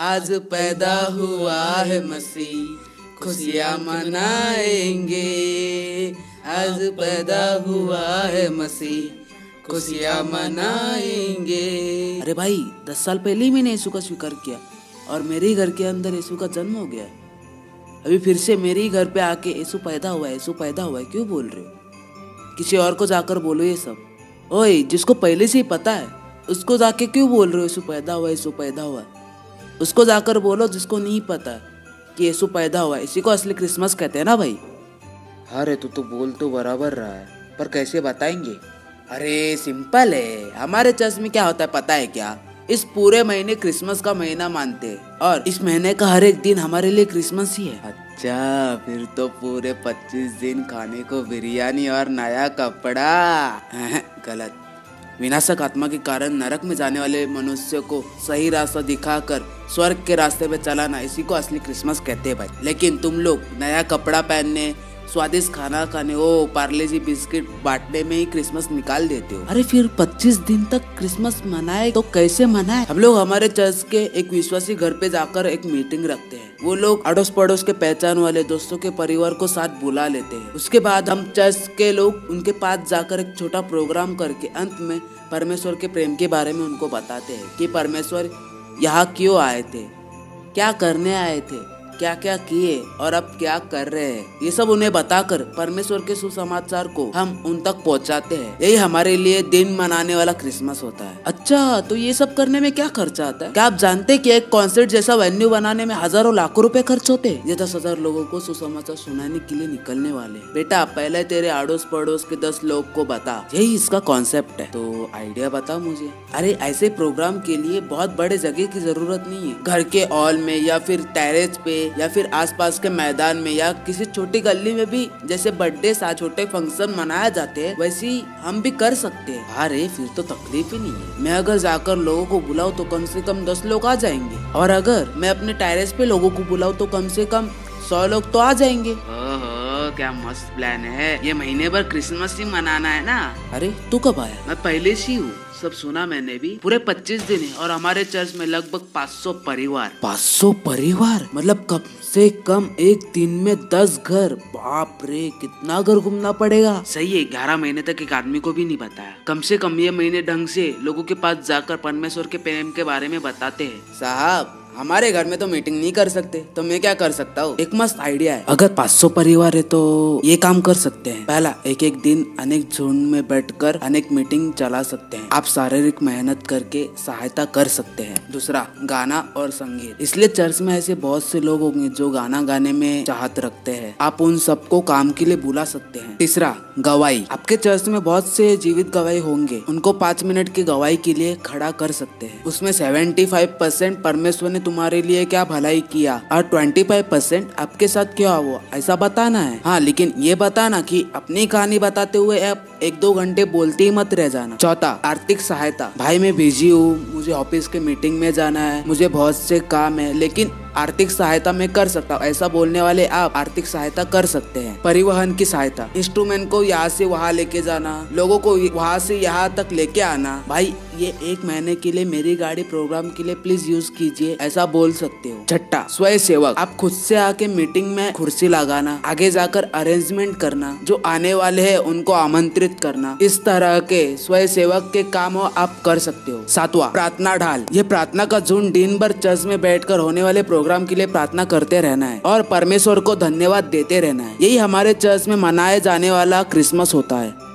आज पैदा हुआ है मसीह, खुशियाँ मनाएँगे। आज पैदा हुआ है मसीह, खुशियाँ मनाएँगे। अरे भाई, दस साल पहले ही मैंने यीशु का स्वीकार किया और मेरे ही घर के अंदर यीशु का जन्म हो गया। अभी फिर से मेरे ही घर पे आके यीशु पैदा हुआ है, यीशु पैदा हुआ है। क्यों बोल रहे हो? किसी और को जाकर बोलो ये सब। ओए, जिसको पहले से ही पता है, उसको जाके क्यों बोल रहे हो, यीशु पैदा हुआ, यीशु पैदा हुआ? उसको जाकर बोलो जिसको नहीं पता कि यीशु पैदा हुआ। इसी को असली क्रिसमस कहते हैं ना भाई? अरे तू तो बोल तो बराबर रहा है पर कैसे बताएँगे? अरे सिंपल है। हमारे चर्च में क्या होता है पता है क्या? इस पूरे महीने क्रिसमस का महीना मानते हैं और इस महीने का हर एक दिन हमारे लिए क्रिसमस ही है। अच्छा फिर तो पूरे 25 दिन खाने को बिरयानी और नया कपड़ा। गलत। विनाशक आत्मा के कारण नरक में जाने वाले मनुष्य को सही रास्ता दिखाकर स्वर्ग के रास्ते पे चलाना इसी को असली क्रिसमस कहते हैं भाई। लेकिन तुम लोग नया कपड़ा पहनने, स्वादिष्ट खाना खाने, ओ पार्ले जी बिस्किट बांटने में ही क्रिसमस निकाल देते हो। अरे फिर 25 दिन तक क्रिसमस मनाए तो कैसे मनाए? हम लोग हमारे चर्च के एक विश्वासी घर पे जाकर एक मीटिंग रखते हैं। वो लोग अड़ोस पड़ोस के पहचान वाले, दोस्तों के परिवार को साथ बुला लेते हैं। उसके बाद हम चर्च के लोग उनके पास जाकर एक छोटा प्रोग्राम करके अंत में परमेश्वर के प्रेम के बारे में उनको बताते हैं कि परमेश्वर यहाँ क्यों आए थे? क्या करने आए थे? क्या क्या किए और अब क्या कर रहे हैं? ये सब उन्हें बताकर परमेश्वर के सुसमाचार को हम उन तक पहुंचाते हैं। यही हमारे लिए दिन मनाने वाला क्रिसमस होता है। अच्छा तो ये सब करने में क्या खर्चा आता है? क्या आप जानते कि एक कॉन्सर्ट जैसा वेन्यू बनाने में हज़ारों लाखों रुपए खर्च होते हैं? ये दस हज़ार लोगों को सुसमाचार सुनाने के लिए निकलने वाले बेटा, पहले तेरे अड़ोस पड़ोस के दस लोग को बता। यही इसका कॉन्सेप्ट है। तो आइडिया बताओ मुझे। अरे, ऐसे प्रोग्राम के लिए बहुत बड़े जगह की ज़रूरत नहीं है। घर के हॉल में या फिर टेरेस पे या फिर आसपास के मैदान में या किसी छोटी गली में भी जैसे बर्थडे सा छोटे फ़ंक्शन मनाया जाते हैं, वैसे ही हम भी कर सकते हैं। अरे, फिर तो तकलीफ़ ही नहीं है। मैं अगर जाकर लोगों को बुलाऊ तो कम से कम दस लोग आ जाएँगे। और अगर मैं अपने टेरेस पे लोगों को बुलाऊ तो कम से कम सौ लोग तो आ जाएँगे। क्या मस्त प्लान है? ये महीने भर क्रिसमस ही मनाना है ना? अरे तू कब आया? मैं पहले से हूँ सब सुना मैंने भी। पूरे 25 दिन है और हमारे चर्च में लगभग 500 परिवार। 500 परिवार? मतलब कम से कम एक दिन में 10 घर। बाप रे कितना घर घूमना पड़ेगा? सही है ग्यारह महीने तक एक आदमी को भी नहीं बताया कम से कम ये महीने ढंग से लोगों के पास जाकर परमेश्वर के प्रेम के बारे में बताते हैं। साहब हमारे घर में तो मीटिंग नहीं कर सकते तो मैं क्या कर सकता हूँ? एक मस्त आइडिया है। अगर 500 परिवार है तो ये काम कर सकते हैं। पहला एक एक दिन अनेक झुंड में बैठकर अनेक मीटिंग चला सकते हैं। आप शारीरिक मेहनत करके सहायता कर सकते हैं। दूसरा, गाना और संगीत। इसलिए चर्च में ऐसे बहुत से लोग होंगे जो गाना गाने में चाहत रखते हैं। आप उन सबको काम के लिए बुला सकते हैं। तीसरा गवाही आपके चर्च में बहुत से जीवित गवाही होंगे। उनको पाँच मिनट की गवाही के लिए खड़ा कर सकते हैं। उसमें सेवेंटी फाइव परसेंट परमेश्वर ने तुम्हारे लिए क्या भलाई किया? और ट्वेंटी फाइव परसेंट आपके साथ क्या हुआ? ऐसा बताना है। हाँ लेकिन ये बताना कि अपनी कहानी बताते हुए आप एक दो घंटे बोलते ही मत रह जाना। चौथा, आर्थिक सहायता। भाई, मैं बिज़ी हूँ। मुझे ऑफ़िस के मीटिंग में जाना है। मुझे बहुत से काम है। लेकिन आर्थिक सहायता में कर सकता हूँ। ऐसा बोलने वाले आप आर्थिक सहायता कर सकते हैं। परिवहन की सहायता। इंस्ट्रूमेंट को यहाँ से वहाँ लेके जाना। लोगों को वहाँ से यहाँ तक लेके आना। भाई, ये एक महीने के लिए मेरी गाड़ी प्रोग्राम के लिए प्लीज़ यूज़ कीजिए। ऐसा बोल सकते हो। छठा स्वयं सेवक आप खुद से आके मीटिंग में कुर्सी लगाना। आगे जाकर अरेंजमेंट करना। जो आने वाले हैं, उनको आमंत्रित करना। इस तरह के स्वयं सेवक के काम आप कर सकते हो। सातवा। प्रार्थना ढाल। ये प्रार्थना का झुंड दिन भर चर्च में बैठकर होने वाले प्रोग्राम के लिए प्रार्थना करते रहना है और परमेश्वर को धन्यवाद देते रहना है। यही हमारे चर्च में मनाया जाने वाला क्रिसमस होता है।